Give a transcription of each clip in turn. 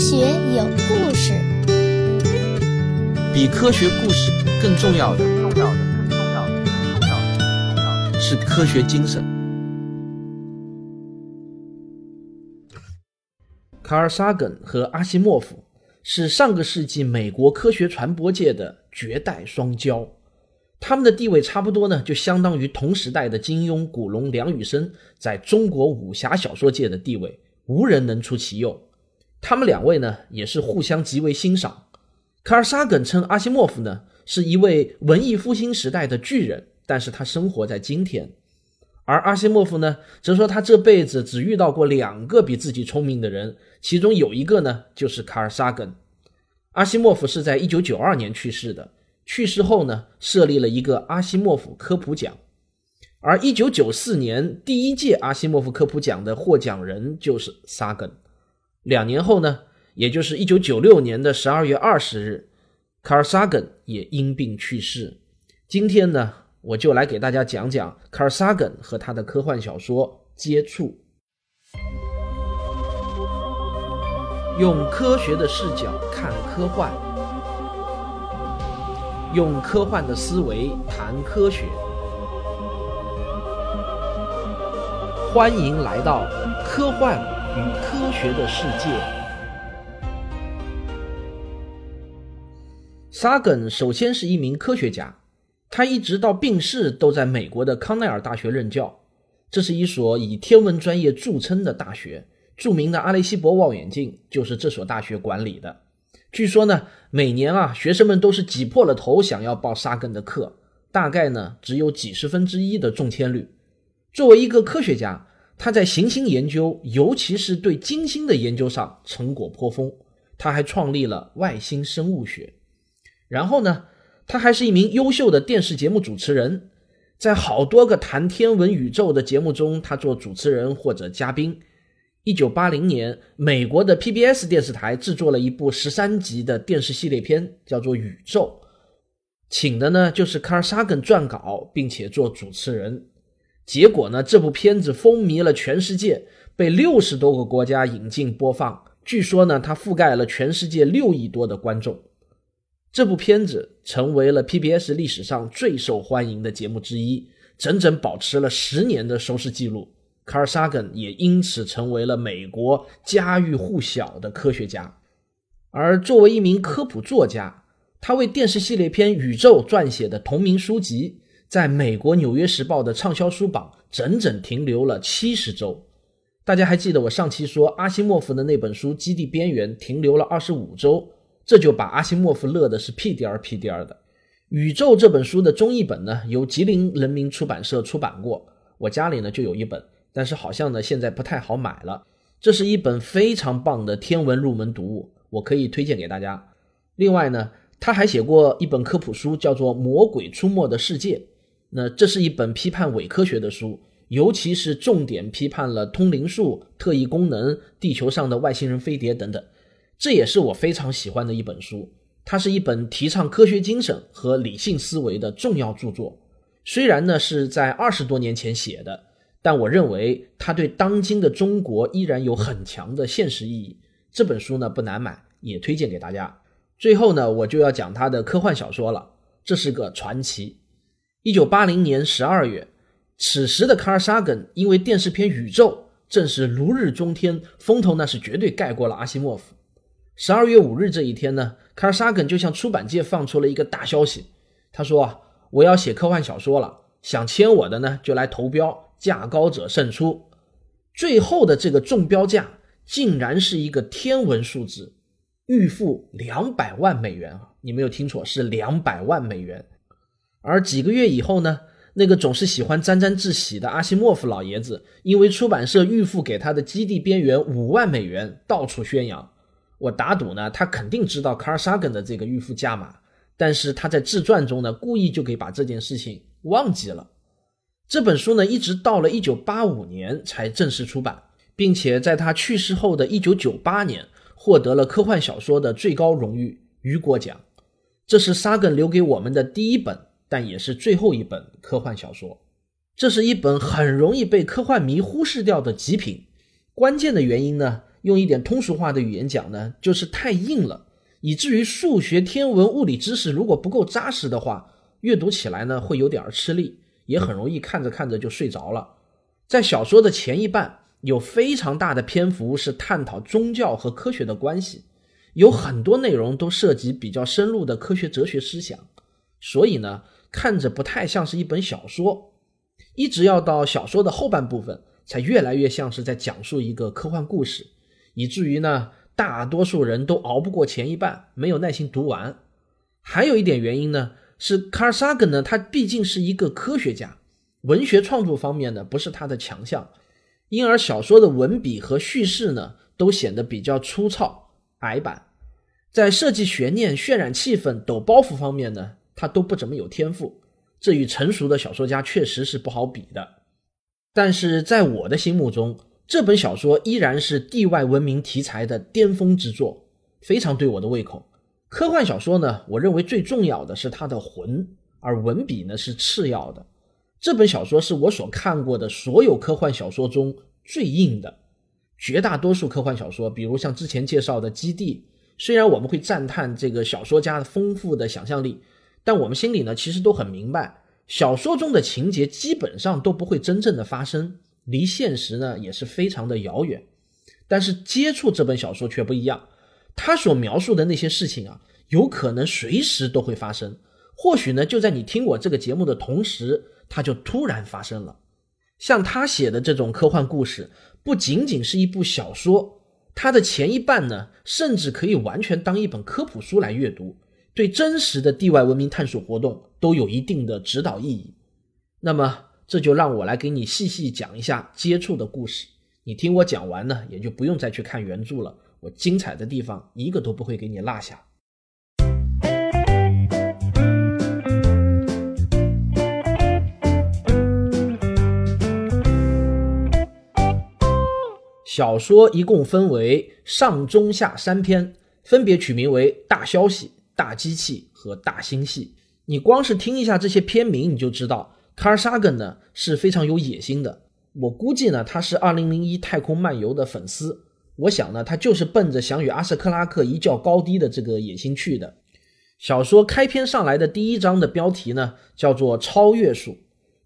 学有故事，比科学故事更重要的，重要的，更重要的，更重要的，重要的是科学精神。卡尔·萨根和阿西莫夫是上个世纪美国科学传播界的绝代双骄，他们的地位差不多呢，就相当于同时代的金庸、古龙、梁羽生在中国武侠小说界的地位，无人能出其右。他们两位呢，也是互相极为欣赏。卡尔·萨根称阿西莫夫呢是一位文艺复兴时代的巨人，但是他生活在今天；而阿西莫夫呢，则说他这辈子只遇到过两个比自己聪明的人，其中有一个呢就是卡尔·萨根。阿西莫夫是在一九九二年去世的，去世后呢，设立了一个阿西莫夫科普奖，而一九九四年第一届阿西莫夫科普奖的获奖人就是萨根。两年后呢，也就是一九九六年的十二月二十日，卡尔·萨根也因病去世。今天呢，我就来给大家讲讲卡尔·萨根和他的科幻小说《接触》，用科学的视角看科幻，用科幻的思维谈科学。欢迎来到科幻。与科学的世界。沙根首先是一名科学家，他一直到病逝都在美国的康奈尔大学任教。这是一所以天文专业著称的大学，著名的阿雷西博望远镜就是这所大学管理的。据说呢，每年啊，学生们都是挤破了头想要报沙根的课，大概呢只有几十分之一的中签率。作为一个科学家。他在行星研究，尤其是对金星的研究上成果颇丰。他还创立了外星生物学。然后呢，他还是一名优秀的电视节目主持人，在好多个谈天文宇宙的节目中，他做主持人或者嘉宾。一九八零年，美国的 PBS 电视台制作了一部十三集的电视系列片，叫做《宇宙》，请的呢就是卡尔·萨根撰稿，并且做主持人。结果呢？这部片子风靡了全世界，被六十多个国家引进播放。据说呢，它覆盖了全世界六亿多的观众。这部片子成为了 PBS 历史上最受欢迎的节目之一，整整保持了十年的收视记录。卡尔·萨根也因此成为了美国家喻户晓的科学家。而作为一名科普作家，他为电视系列片《宇宙》撰写的同名书籍。在美国《纽约时报》的畅销书榜整整停留了七十周。大家还记得我上期说阿西莫夫的那本书《基地边缘》停留了二十五周，这就把阿西莫夫乐的是屁颠儿屁颠儿的。《宇宙》这本书的中译本呢，由吉林人民出版社出版过，我家里呢就有一本，但是好像呢现在不太好买了。这是一本非常棒的天文入门读物，我可以推荐给大家。另外呢，他还写过一本科普书，叫做《魔鬼出没的世界》。那这是一本批判伪科学的书，尤其是重点批判了通灵术、特异功能、地球上的外星人飞碟等等。这也是我非常喜欢的一本书。它是一本提倡科学精神和理性思维的重要著作。虽然呢是在二十多年前写的，但我认为它对当今的中国依然有很强的现实意义。这本书呢不难买，也推荐给大家。最后呢，我就要讲他的科幻小说了。这是个传奇。一九八零年十二月，此时的卡尔·萨根因为电视片《宇宙》正是如日中天，风头那是绝对盖过了阿西莫夫。十二月五日这一天呢，卡尔·萨根就向出版界放出了一个大消息，他说：“啊，我要写科幻小说了，想签我的呢就来投标，价高者胜出。”最后的这个中标价竟然是一个天文数字，预付两百万美元啊！你没有听错，是两百万美元。而几个月以后呢，那个总是喜欢沾沾自喜的阿西莫夫老爷子，因为出版社预付给他的《基地边缘》五万美元，到处宣扬。我打赌呢，他肯定知道卡尔·萨根的这个预付价码，但是他在自传中呢，故意就给把这件事情忘记了。这本书呢，一直到了一九八五年才正式出版，并且在他去世后的一九九八年，获得了科幻小说的最高荣誉雨果奖。这是沙根留给我们的第一本。但也是最后一本科幻小说，这是一本很容易被科幻迷忽视掉的极品。关键的原因呢，用一点通俗化的语言讲呢，就是太硬了，以至于数学、天文、物理知识如果不够扎实的话，阅读起来呢会有点儿吃力，也很容易看着看着就睡着了。在小说的前一半，有非常大的篇幅是探讨宗教和科学的关系，有很多内容都涉及比较深入的科学哲学思想，所以呢，看着不太像是一本小说，一直要到小说的后半部分。才越来越像是在讲述一个科幻故事，以至于呢，大多数人都熬不过前一半，没有耐心读完。还有一点原因呢，是卡尔萨根呢，他毕竟是一个科学家，文学创作方面呢不是他的强项，因而小说的文笔和叙事呢都显得比较粗糙矮板，在设计悬念、渲染气氛、抖包袱方面呢，他都不怎么有天赋，这与成熟的小说家确实是不好比的。但是在我的心目中，这本小说依然是地外文明题材的巅峰之作，非常对我的胃口。科幻小说呢，我认为最重要的是它的魂，而文笔呢是次要的。这本小说是我所看过的所有科幻小说中最硬的。绝大多数科幻小说，比如像之前介绍的《基地》，虽然我们会赞叹这个小说家丰富的想象力，但我们心里呢其实都很明白。小说中的情节基本上都不会真正的发生，离现实呢也是非常的遥远。但是接触这本小说却不一样，他所描述的那些事情啊，有可能随时都会发生。或许呢，就在你听我这个节目的同时，它就突然发生了。像他写的这种科幻故事，不仅仅是一部小说，它的前一半呢，甚至可以完全当一本科普书来阅读。对真实的地外文明探索活动都有一定的指导意义。那么，这就让我来给你细细讲一下接触的故事。你听我讲完呢，也就不用再去看原著了。我精彩的地方一个都不会给你落下。小说一共分为上、中、下三篇，分别取名为《大消息》。大机器和大星系，你光是听一下这些片名，你就知道卡尔萨根呢是非常有野心的。我估计呢，他是二零零一太空漫游的粉丝。我想呢，他就是奔着想与阿瑟克拉克一较高低的这个野心去的。小说开篇上来的第一章的标题呢，叫做《超越术》，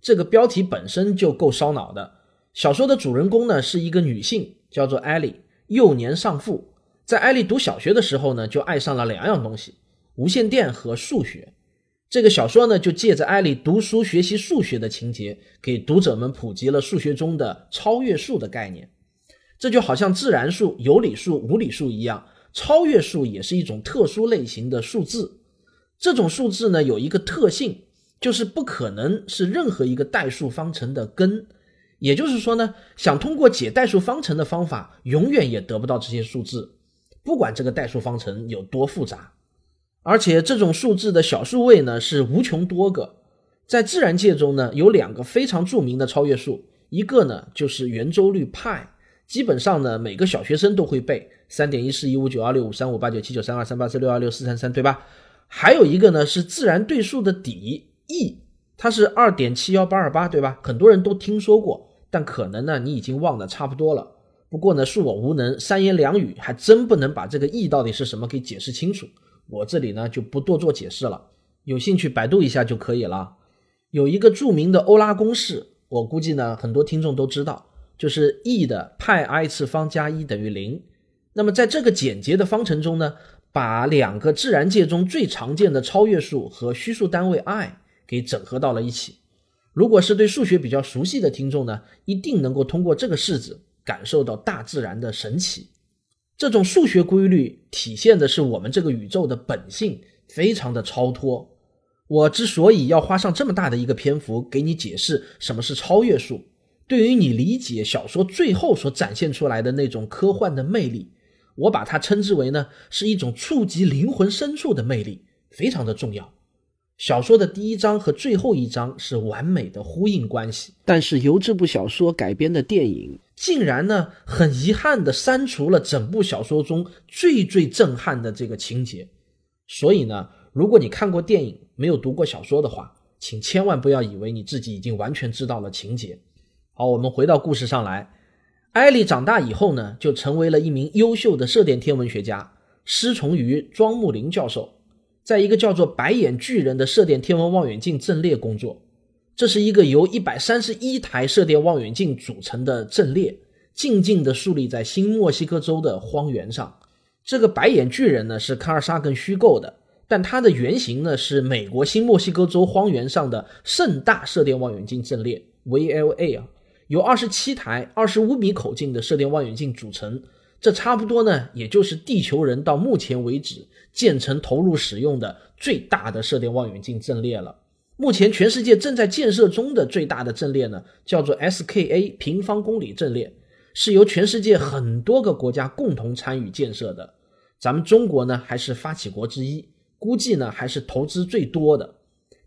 这个标题本身就够烧脑的。小说的主人公呢是一个女性，叫做艾莉，幼年丧父。在艾莉读小学的时候呢，就爱上了两样东西。无线电和数学，这个小说呢，就借着艾莉读书学习数学的情节，给读者们普及了数学中的超越数的概念。这就好像自然数、有理数、无理数一样，超越数也是一种特殊类型的数字。这种数字呢，有一个特性，就是不可能是任何一个代数方程的根。也就是说呢，想通过解代数方程的方法，永远也得不到这些数字，不管这个代数方程有多复杂。而且这种数字的小数位呢是无穷多个，在自然界中呢有两个非常著名的超越数，一个呢就是圆周率派，基本上呢每个小学生都会背三点一四一五九二六五三五八九七九三二三八四六二六四三三，对吧？还有一个呢是自然对数的底 e，它是二点七幺八二八，对吧？很多人都听说过，但可能呢你已经忘得差不多了。不过呢恕我无能，三言两语还真不能把这个 e 到底是什么给解释清楚。我这里呢就不多做解释了，有兴趣百度一下就可以了。有一个著名的欧拉公式，我估计呢很多听众都知道，就是 e 的派 i 次方加一等于零。那么在这个简洁的方程中呢，把两个自然界中最常见的超越数和虚数单位 i 给整合到了一起。如果是对数学比较熟悉的听众呢，一定能够通过这个式子感受到大自然的神奇。这种数学规律体现的是我们这个宇宙的本性，非常的超脱。我之所以要花上这么大的一个篇幅给你解释什么是超越数，对于你理解小说最后所展现出来的那种科幻的魅力，我把它称之为呢是一种触及灵魂深处的魅力，非常的重要。小说的第一章和最后一章是完美的呼应关系，但是由这部小说改编的电影。竟然呢，很遗憾的删除了整部小说中最最震撼的这个情节。所以呢，如果你看过电影没有读过小说的话，请千万不要以为你自己已经完全知道了情节。好，我们回到故事上来。艾莉长大以后呢，就成为了一名优秀的射电天文学家，师从于庄木林教授，在一个叫做“白眼巨人”的射电天文望远镜阵列工作。这是一个由一百三十一台射电望远镜组成的阵列，静静地竖立在新墨西哥州的荒原上。这个“白眼巨人”呢，是卡尔萨根虚构的，但它的原型呢，是美国新墨西哥州荒原上的盛大射电望远镜阵列 （VLA） 啊。由二十七台二十五米口径的射电望远镜组成，这差不多呢，也就是地球人到目前为止建成投入使用的最大的射电望远镜阵列了。目前全世界正在建设中的最大的阵列呢，叫做 SKA 平方公里阵列，是由全世界很多个国家共同参与建设的。咱们中国呢，还是发起国之一，估计呢还是投资最多的。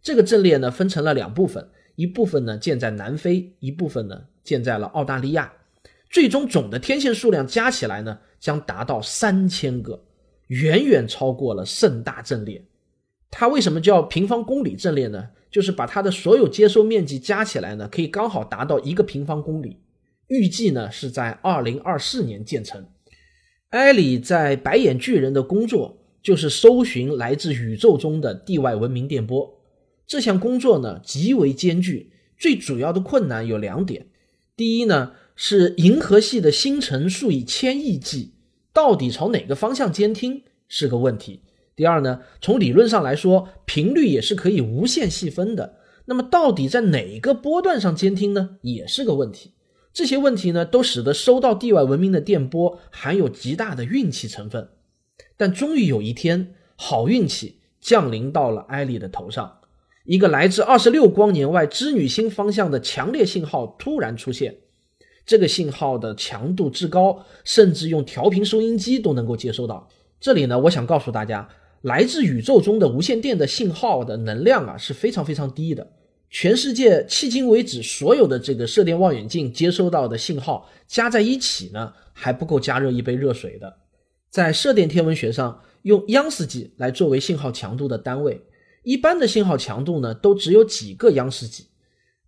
这个阵列呢，分成了两部分。一部分呢建在南非，一部分呢建在了澳大利亚，最终总的天线数量加起来呢将达到三千个，远远超过了盛大阵列。它为什么叫平方公里阵列呢？就是把它的所有接收面积加起来呢，可以刚好达到一个平方公里。预计呢是在二零二四年建成。埃里在白眼巨人的工作就是搜寻来自宇宙中的地外文明电波。这项工作呢极为艰巨，最主要的困难有两点。第一呢是银河系的星辰数以千亿计，到底朝哪个方向监听是个问题。第二呢，从理论上来说，频率也是可以无限细分的。那么到底在哪个波段上监听呢，也是个问题。这些问题呢都使得收到地外文明的电波含有极大的运气成分。但终于有一天，好运气降临到了艾丽的头上。一个来自二十六光年外织女星方向的强烈信号突然出现，这个信号的强度之高，甚至用调频收音机都能够接收到。这里呢，我想告诉大家，来自宇宙中的无线电的信号的能量啊是非常非常低的。全世界迄今为止所有的这个射电望远镜接收到的信号加在一起呢，还不够加热一杯热水的。在射电天文学上，用央视级来作为信号强度的单位。一般的信号强度呢，都只有几个央视级，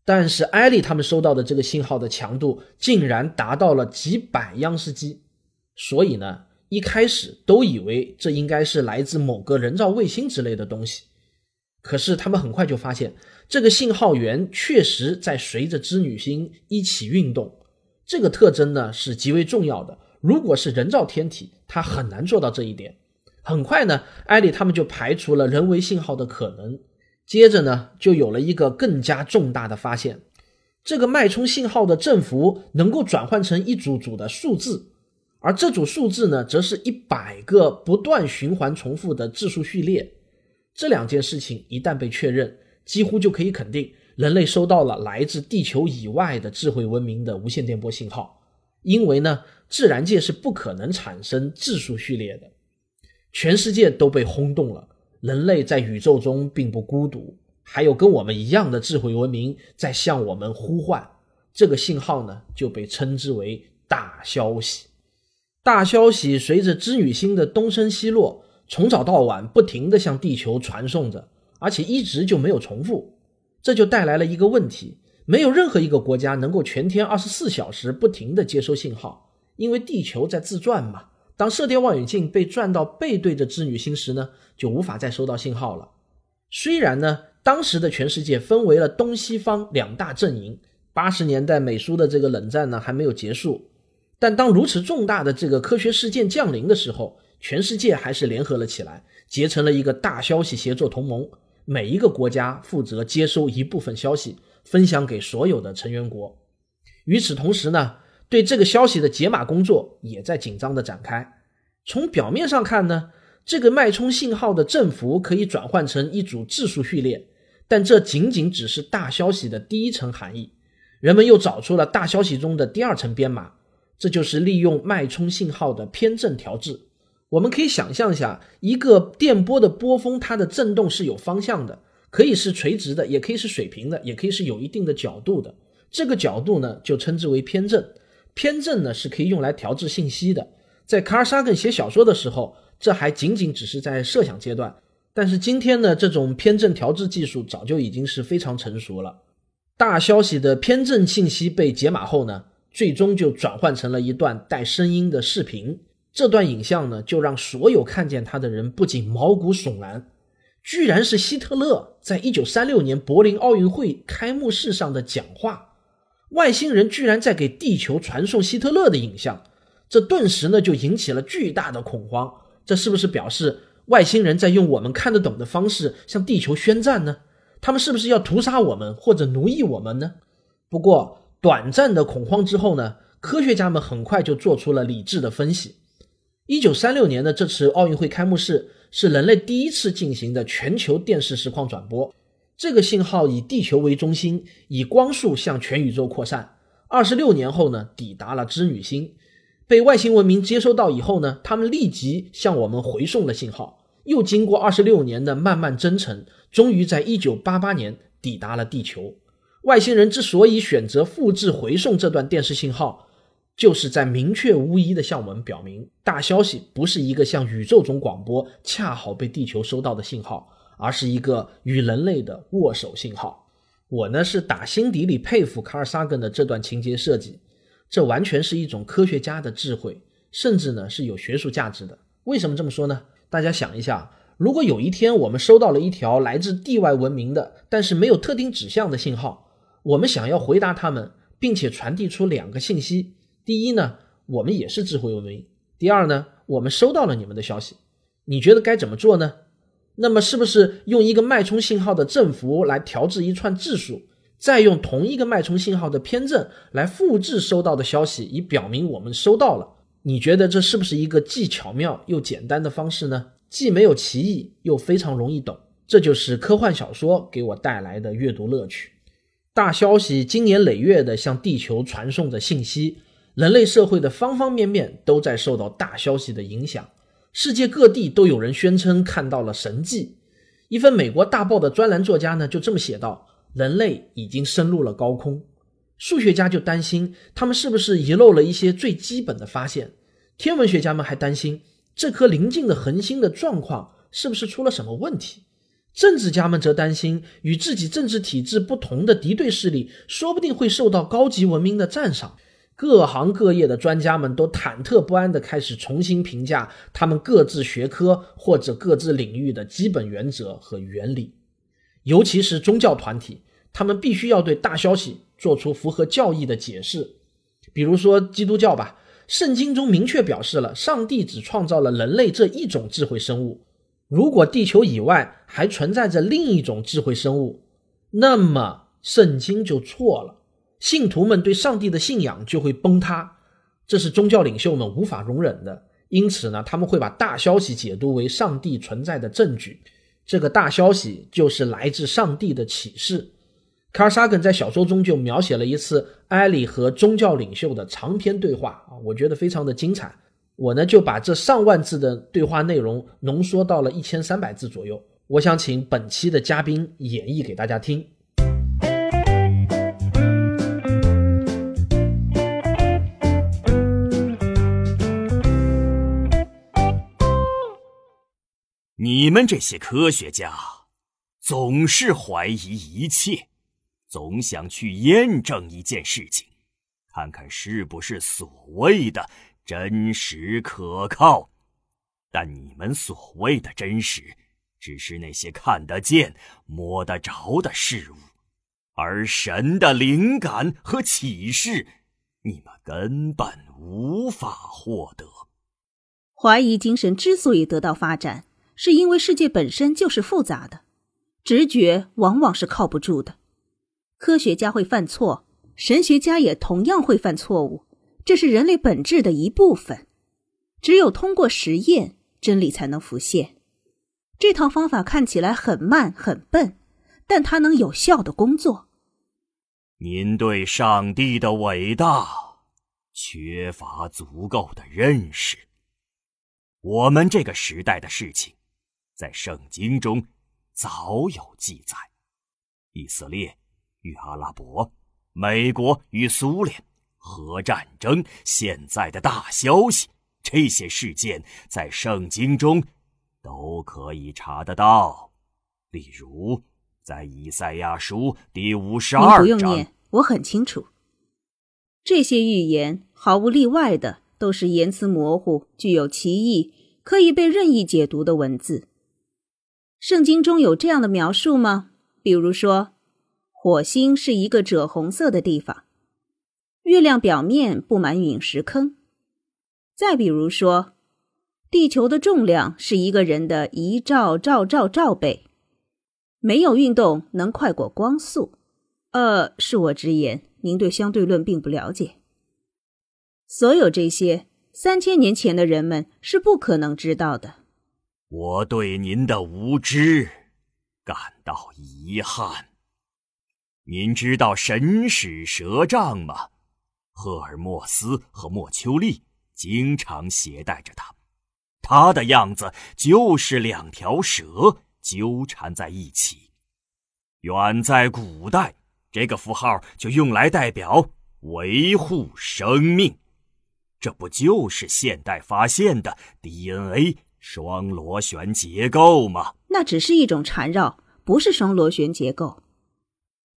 但是艾利他们收到的这个信号的强度竟然达到了几百央视机，所以呢，一开始都以为这应该是来自某个人造卫星之类的东西。可是他们很快就发现，这个信号源确实在随着织女星一起运动，这个特征呢是极为重要的。如果是人造天体，它很难做到这一点。很快呢，艾利他们就排除了人为信号的可能。接着呢，就有了一个更加重大的发现：这个脉冲信号的振幅能够转换成一组组的数字，而这组数字呢，则是一百个不断循环重复的质数序列。这两件事情一旦被确认，几乎就可以肯定，人类收到了来自地球以外的智慧文明的无线电波信号。因为呢，自然界是不可能产生质数序列的。全世界都被轰动了，人类在宇宙中并不孤独，还有跟我们一样的智慧文明在向我们呼唤。这个信号呢，就被称之为大消息。大消息随着织女星的东升西落，从早到晚不停地向地球传送着，而且一直就没有重复。这就带来了一个问题：没有任何一个国家能够全天二十四小时不停地接收信号，因为地球在自转嘛。当射电望远镜被转到背对着织女星时呢，就无法再收到信号了。虽然呢，当时的全世界分为了东西方两大阵营，八十年代美苏的这个冷战呢还没有结束，但当如此重大的这个科学事件降临的时候，全世界还是联合了起来，结成了一个大消息协作同盟，每一个国家负责接收一部分消息，分享给所有的成员国。与此同时呢。对这个消息的解码工作也在紧张的展开。从表面上看呢，这个脉冲信号的振幅可以转换成一组质数序列，但这仅仅只是大消息的第一层含义。人们又找出了大消息中的第二层编码，这就是利用脉冲信号的偏振调制。我们可以想象一下，一个电波的波峰，它的振动是有方向的，可以是垂直的，也可以是水平的，也可以是有一定的角度的。这个角度呢，就称之为偏振。偏振呢是可以用来调制信息的。在卡尔萨根写小说的时候，这还仅仅只是在设想阶段。但是今天呢，这种偏振调制技术早就已经是非常成熟了。大消息的偏振信息被解码后呢，最终就转换成了一段带声音的视频。这段影像呢，就让所有看见他的人不仅毛骨悚然，居然是希特勒在一九三六年柏林奥运会开幕式上的讲话，外星人居然在给地球传送希特勒的影像，这顿时呢就引起了巨大的恐慌。这是不是表示外星人在用我们看得懂的方式向地球宣战呢？他们是不是要屠杀我们或者奴役我们呢？不过短暂的恐慌之后呢，科学家们很快就做出了理智的分析。一九三六年的这次奥运会开幕式是人类第一次进行的全球电视实况转播。这个信号以地球为中心，以光速向全宇宙扩散。二十六年后呢，抵达了织女星，被外星文明接收到以后呢，他们立即向我们回送了信号。又经过二十六年的漫漫征程，终于在一九八八年抵达了地球。外星人之所以选择复制回送这段电视信号。就是在明确无疑地向我们表明，大消息不是一个向宇宙中广播、恰好被地球收到的信号，而是一个与人类的握手信号。我呢是打心底里佩服卡尔萨根的这段情节设计，这完全是一种科学家的智慧，甚至呢是有学术价值的。为什么这么说呢？大家想一下，如果有一天我们收到了一条来自地外文明的，但是没有特定指向的信号，我们想要回答他们，并且传递出两个信息。第一呢，我们也是智慧文明。第二呢，我们收到了你们的消息，你觉得该怎么做呢？那么是不是用一个脉冲信号的振幅来调制一串质数，再用同一个脉冲信号的偏振来复制收到的消息，以表明我们收到了？你觉得这是不是一个既巧妙又简单的方式呢？既没有歧义，又非常容易懂。这就是科幻小说给我带来的阅读乐趣。大消息经年累月地向地球传送着信息。人类社会的方方面面都在受到大消息的影响，世界各地都有人宣称看到了神迹。一份美国大报的专栏作家呢就这么写道：“人类已经深入了高空。”数学家就担心他们是不是遗漏了一些最基本的发现，天文学家们还担心这颗临近的恒星的状况是不是出了什么问题，政治家们则担心与自己政治体制不同的敌对势力说不定会受到高级文明的赞赏。各行各业的专家们都忐忑不安地开始重新评价他们各自学科或者各自领域的基本原则和原理，尤其是宗教团体，他们必须要对大消息做出符合教义的解释。比如说基督教吧，圣经中明确表示了上帝只创造了人类这一种智慧生物，如果地球以外还存在着另一种智慧生物，那么圣经就错了。信徒们对上帝的信仰就会崩塌，这是宗教领袖们无法容忍的。因此呢，他们会把大消息解读为上帝存在的证据。这个大消息就是来自上帝的启示。卡尔萨根在小说中就描写了一次埃里和宗教领袖的长篇对话啊，我觉得非常的精彩。我呢就把这上万字的对话内容浓缩到了一千三百字左右。我想请本期的嘉宾演绎给大家听。你们这些科学家，总是怀疑一切，总想去验证一件事情，看看是不是所谓的真实可靠。但你们所谓的真实，只是那些看得见、摸得着的事物，而神的灵感和启示，你们根本无法获得。怀疑精神之所以得到发展。是因为世界本身就是复杂的，直觉往往是靠不住的。科学家会犯错，神学家也同样会犯错误，这是人类本质的一部分。只有通过实验，真理才能浮现。这套方法看起来很慢很笨，但它能有效的工作。您对上帝的伟大缺乏足够的认识。我们这个时代的事情。在圣经中早有记载，以色列与阿拉伯、美国与苏联核战争、现在的大消息，这些事件在圣经中都可以查得到。例如，在以赛亚书第五十二章，不用念，我很清楚。这些预言毫无例外的都是言辞模糊、具有歧义、可以被任意解读的文字。圣经中有这样的描述吗？比如说，火星是一个赭红色的地方，月亮表面布满陨石坑。再比如说，地球的重量是一个人的一兆兆兆兆倍，没有运动能快过光速。呃，恕我直言，您对相对论并不了解。所有这些，三千年前的人们是不可能知道的。我对您的无知感到遗憾。您知道神使蛇杖吗？赫尔墨斯和莫丘利。经常携带着它，它的样子就是两条蛇纠缠在一起。远在古代，这个符号就用来代表维护生命。这不就是现代发现的 DNA 双螺旋结构吗？那只是一种缠绕，不是双螺旋结构。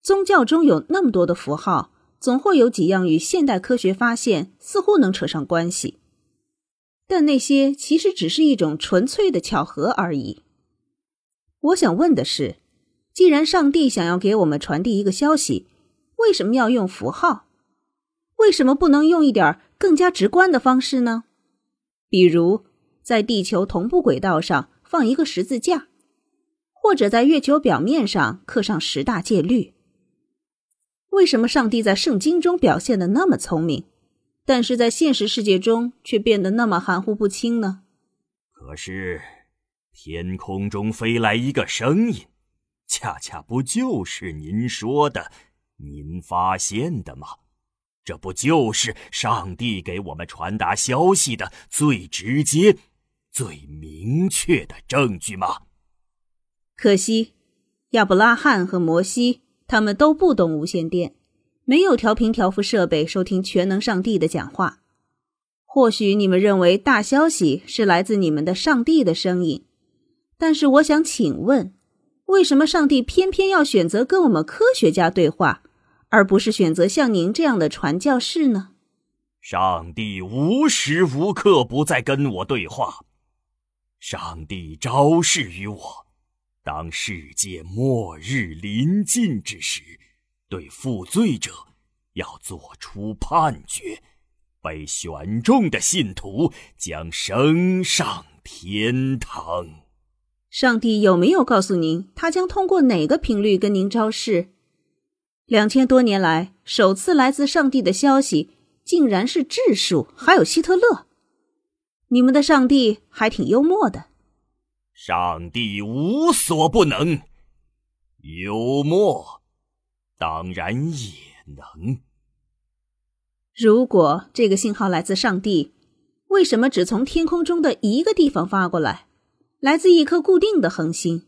宗教中有那么多的符号。总会有几样与现代科学发现似乎能扯上关系，但那些其实只是一种纯粹的巧合而已。我想问的是，既然上帝想要给我们传递一个消息，为什么要用符号？为什么不能用一点更加直观的方式呢？比如，在地球同步轨道上放一个十字架，或者在月球表面上刻上十大戒律。为什么上帝在圣经中表现的那么聪明，但是在现实世界中却变得那么含糊不清呢？可是，天空中飞来一个声音，恰恰不就是您说的、您发现的吗？这不就是上帝给我们传达消息的最直接、最明确的证据吗？可惜，亚伯拉罕和摩西。他们都不懂无线电，没有调频调幅设备收听全能上帝的讲话。或许你们认为大消息是来自你们的上帝的声音，但是我想请问，为什么上帝偏偏要选择跟我们科学家对话，而不是选择像您这样的传教士呢？上帝无时无刻不在跟我对话，上帝昭示于我。当世界末日临近之时，对负罪者要做出判决，被选中的信徒将升上天堂。上帝有没有告诉您，他将通过哪个频率跟您昭示？两千多年来，首次来自上帝的消息，竟然是质数，还有希特勒。你们的上帝还挺幽默的。上帝无所不能，幽默当然也能。如果这个信号来自上帝，为什么只从天空中的一个地方发过来，来自一颗固定的恒星？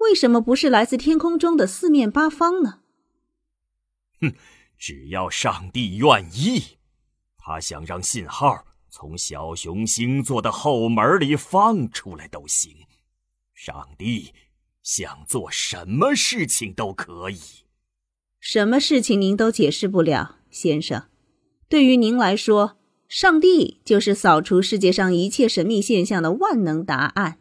为什么不是来自天空中的四面八方呢？哼，只要上帝愿意，他想让信号。从小熊星座的后门里放出来都行，上帝想做什么事情都可以。什么事情您都解释不了，先生。对于您来说，上帝就是扫除世界上一切神秘现象的万能答案。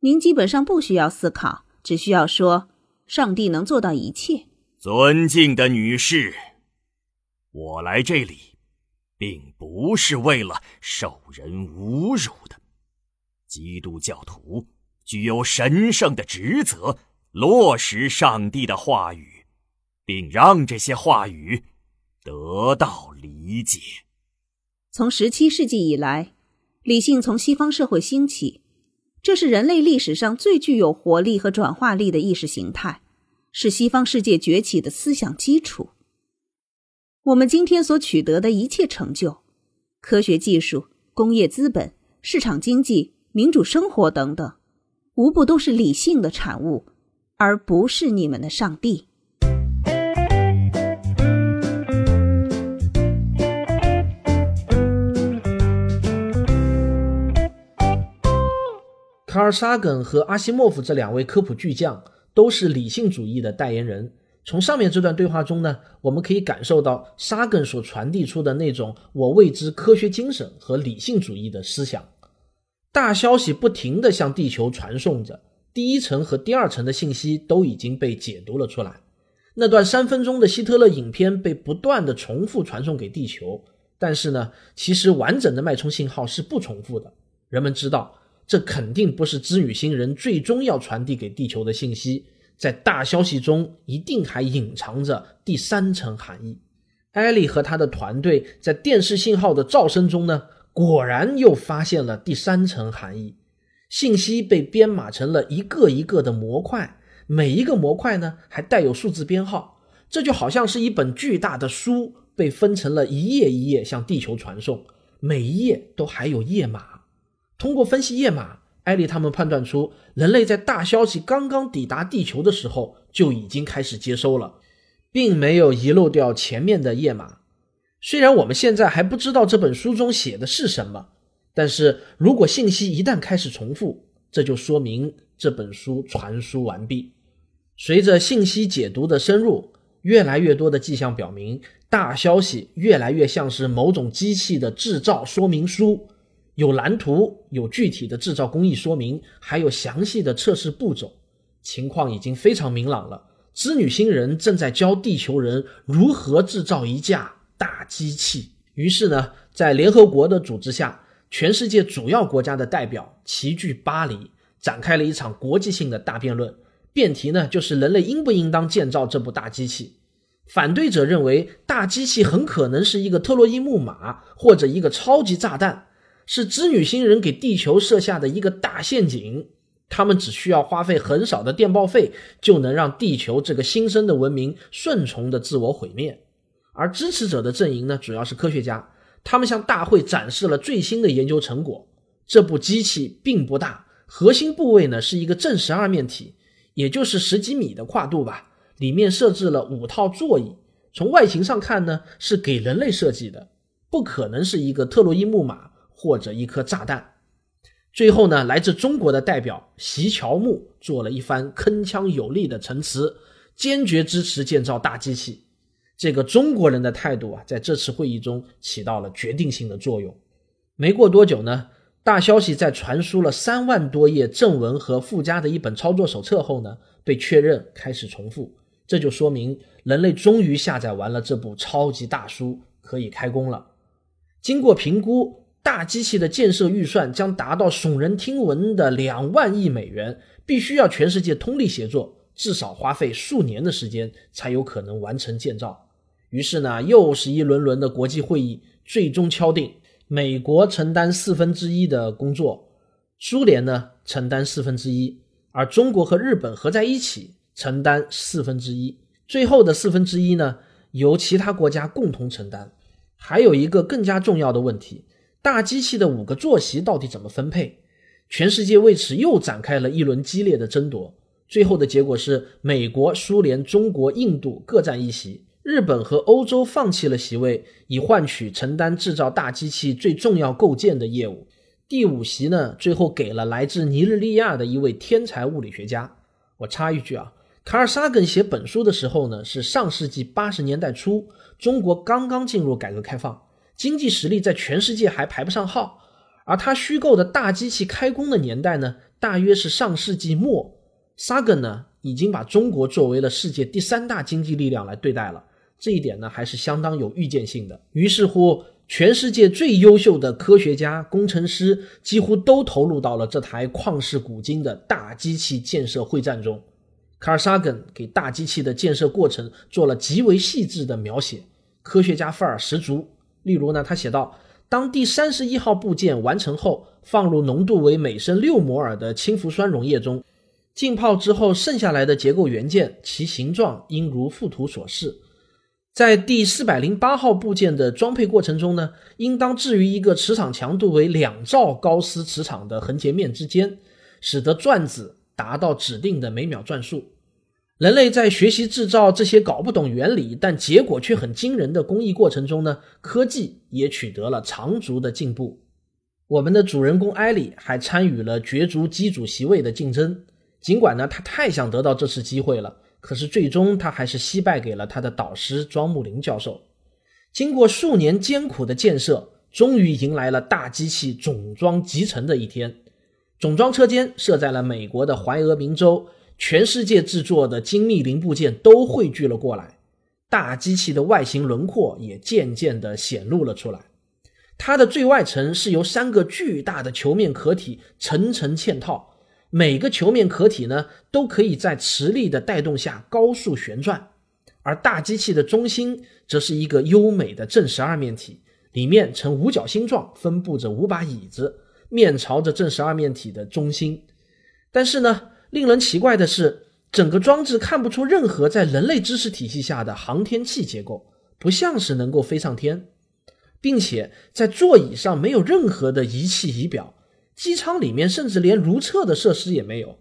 您基本上不需要思考，只需要说：“上帝能做到一切。”尊敬的女士，我来这里。并不是为了受人侮辱的。基督教徒具有神圣的职责，落实上帝的话语，并让这些话语得到理解。从十七世纪以来，理性从西方社会兴起，这是人类历史上最具有活力和转化力的意识形态，是西方世界崛起的思想基础。我们今天所取得的一切成就，科学技术、工业资本、市场经济、民主生活等等，无不都是理性的产物，而不是你们的上帝。卡尔·沙根和阿西莫夫这两位科普巨匠都是理性主义的代言人。从上面这段对话中呢，我们可以感受到沙根所传递出的那种我谓之科学精神和理性主义的思想。大消息不停地向地球传送着，第一层和第二层的信息都已经被解读了出来。那段三分钟的希特勒影片被不断地重复传送给地球，但是呢，其实完整的脉冲信号是不重复的。人们知道，这肯定不是织女星人最终要传递给地球的信息。在大消息中，一定还隐藏着第三层含义。艾利和他的团队在电视信号的噪声中呢，果然又发现了第三层含义。信息被编码成了一个一个的模块，每一个模块呢还带有数字编号。这就好像是一本巨大的书被分成了一页一页向地球传送，每一页都还有页码。通过分析页码。艾利他们判断出，人类在大消息刚刚抵达地球的时候就已经开始接收了，并没有遗漏掉前面的页码。虽然我们现在还不知道这本书中写的是什么，但是如果信息一旦开始重复，这就说明这本书传输完毕。随着信息解读的深入，越来越多的迹象表明，大消息越来越像是某种机器的制造说明书。有蓝图，有具体的制造工艺说明，还有详细的测试步骤，情况已经非常明朗了。织女星人正在教地球人如何制造一架大机器。于是呢，在联合国的组织下，全世界主要国家的代表齐聚巴黎，展开了一场国际性的大辩论。辩题呢，就是人类应不应当建造这部大机器。反对者认为，大机器很可能是一个特洛伊木马，或者一个超级炸弹。是织女星人给地球设下的一个大陷阱，他们只需要花费很少的电报费，就能让地球这个新生的文明顺从的自我毁灭。而支持者的阵营呢，主要是科学家，他们向大会展示了最新的研究成果。这部机器并不大，核心部位呢是一个正十二面体，也就是十几米的跨度吧。里面设置了五套座椅，从外形上看呢，是给人类设计的，不可能是一个特洛伊木马。或者一颗炸弹。最后呢，来自中国的代表席乔木做了一番铿锵有力的陈词，坚决支持建造大机器。这个中国人的态度啊，在这次会议中起到了决定性的作用。没过多久呢，大消息在传输了三万多页正文和附加的一本操作手册后呢，被确认开始重复。这就说明人类终于下载完了这部超级大书，可以开工了。经过评估。大机器的建设预算将达到耸人听闻的两万亿美元，必须要全世界通力协作，至少花费数年的时间才有可能完成建造。于是呢，又是一轮轮的国际会议，最终敲定美国承担四分之一的工作，苏联呢承担四分之一，而中国和日本合在一起承担四分之一，最后的四分之一呢由其他国家共同承担。还有一个更加重要的问题。大机器的五个坐席到底怎么分配？全世界为此又展开了一轮激烈的争夺。最后的结果是，美国、苏联、中国、印度各占一席，日本和欧洲放弃了席位，以换取承担制造大机器最重要构件的业务。第五席呢，最后给了来自尼日利亚的一位天才物理学家。我插一句啊，卡尔萨根写本书的时候呢，是上世纪八十年代初，中国刚刚进入改革开放。经济实力在全世界还排不上号，而他虚构的大机器开工的年代呢，大约是上世纪末。萨根呢，已经把中国作为了世界第三大经济力量来对待了，这一点呢，还是相当有预见性的。于是乎，全世界最优秀的科学家、工程师几乎都投入到了这台旷世古今的大机器建设会战中。卡尔萨根给大机器的建设过程做了极为细致的描写，科学家范儿十足。例如呢，他写道：当第三十一号部件完成后，放入浓度为每升六摩尔的氢氟酸溶液中，浸泡之后，剩下来的结构元件，其形状应如附图所示。在第四百零八号部件的装配过程中呢，应当置于一个磁场强度为两兆高斯磁场的横截面之间，使得转子达到指定的每秒转速。人类在学习制造这些搞不懂原理但结果却很惊人的工艺过程中呢，科技也取得了长足的进步。我们的主人公艾莉还参与了角逐机主席位的竞争，尽管呢，他太想得到这次机会了，可是最终他还是惜败给了他的导师庄木林教授。经过数年艰苦的建设，终于迎来了大机器总装集成的一天。总装车间设在了美国的怀俄明州，全世界制作的精密零部件都汇聚了过来。大机器的外形轮廓也渐渐地显露了出来。它的最外层是由三个巨大的球面壳体层层嵌套，每个球面壳体呢都可以在磁力的带动下高速旋转。而大机器的中心则是一个优美的正十二面体，里面呈五角星状分布着五把椅子，面朝着正十二面体的中心。但是呢，令人奇怪的是，整个装置看不出任何在人类知识体系下的航天器结构，不像是能够飞上天。并且在座椅上没有任何的仪器仪表，机舱里面甚至连如厕的设施也没有。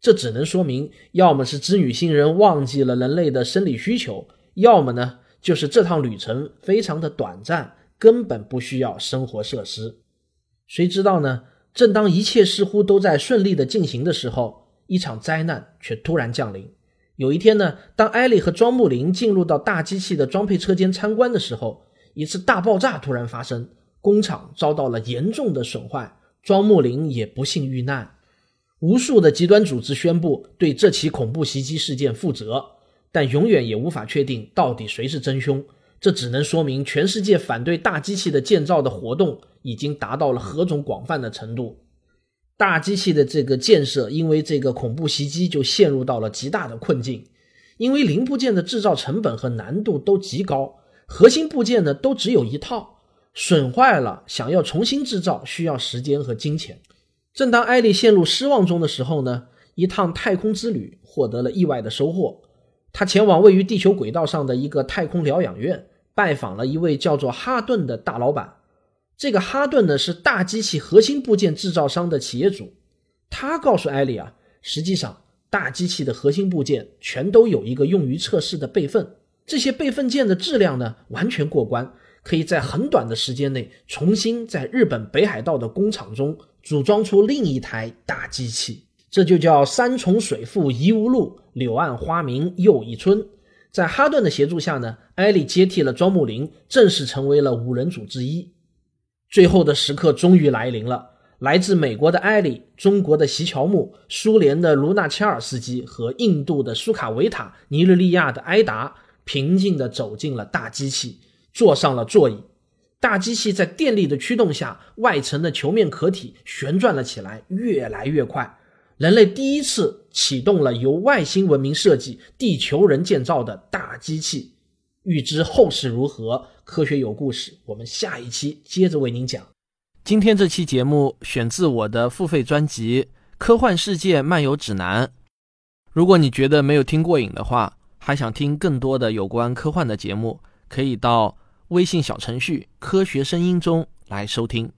这只能说明，要么是织女星人忘记了人类的生理需求，要么呢就是这趟旅程非常的短暂，根本不需要生活设施。谁知道呢？正当一切似乎都在顺利的进行的时候，一场灾难却突然降临。有一天呢，当艾莉和庄木林进入到大机器的装配车间参观的时候，一次大爆炸突然发生，工厂遭到了严重的损坏，庄木林也不幸遇难。无数的极端组织宣布对这起恐怖袭击事件负责，但永远也无法确定到底谁是真凶。这只能说明全世界反对大机器的建造的活动已经达到了何种广泛的程度。大机器的这个建设因为这个恐怖袭击就陷入到了极大的困境，因为零部件的制造成本和难度都极高。核心部件呢都只有一套，损坏了，想要重新制造需要时间和金钱。正当艾丽陷入失望中的时候呢，一趟太空之旅获得了意外的收获。他前往位于地球轨道上的一个太空疗养院，拜访了一位叫做哈顿的大老板。这个哈顿呢是大机器核心部件制造商的企业主。他告诉艾丽啊，实际上大机器的核心部件全都有一个用于测试的备份。这些备份件的质量呢，完全过关，可以在很短的时间内重新在日本北海道的工厂中组装出另一台大机器。这就叫山重水复疑无路，柳暗花明又一村。在哈顿的协助下呢，艾利接替了庄木林，正式成为了五人组之一。最后的时刻终于来临了，来自美国的艾里、中国的席乔木、苏联的卢纳切尔斯基和印度的苏卡维塔、尼日利亚的埃达。平静地走进了大机器，坐上了座椅。大机器在电力的驱动下，外层的球面壳体旋转了起来，越来越快。人类第一次启动了由外星文明设计、地球人建造的大机器。预知后事如何，科学有故事，我们下一期接着为您讲。今天这期节目选自我的付费专辑《科幻世界漫游指南》。如果你觉得没有听过瘾的话，还想听更多的有关科幻的节目，可以到微信小程序“科学声音”中来收听。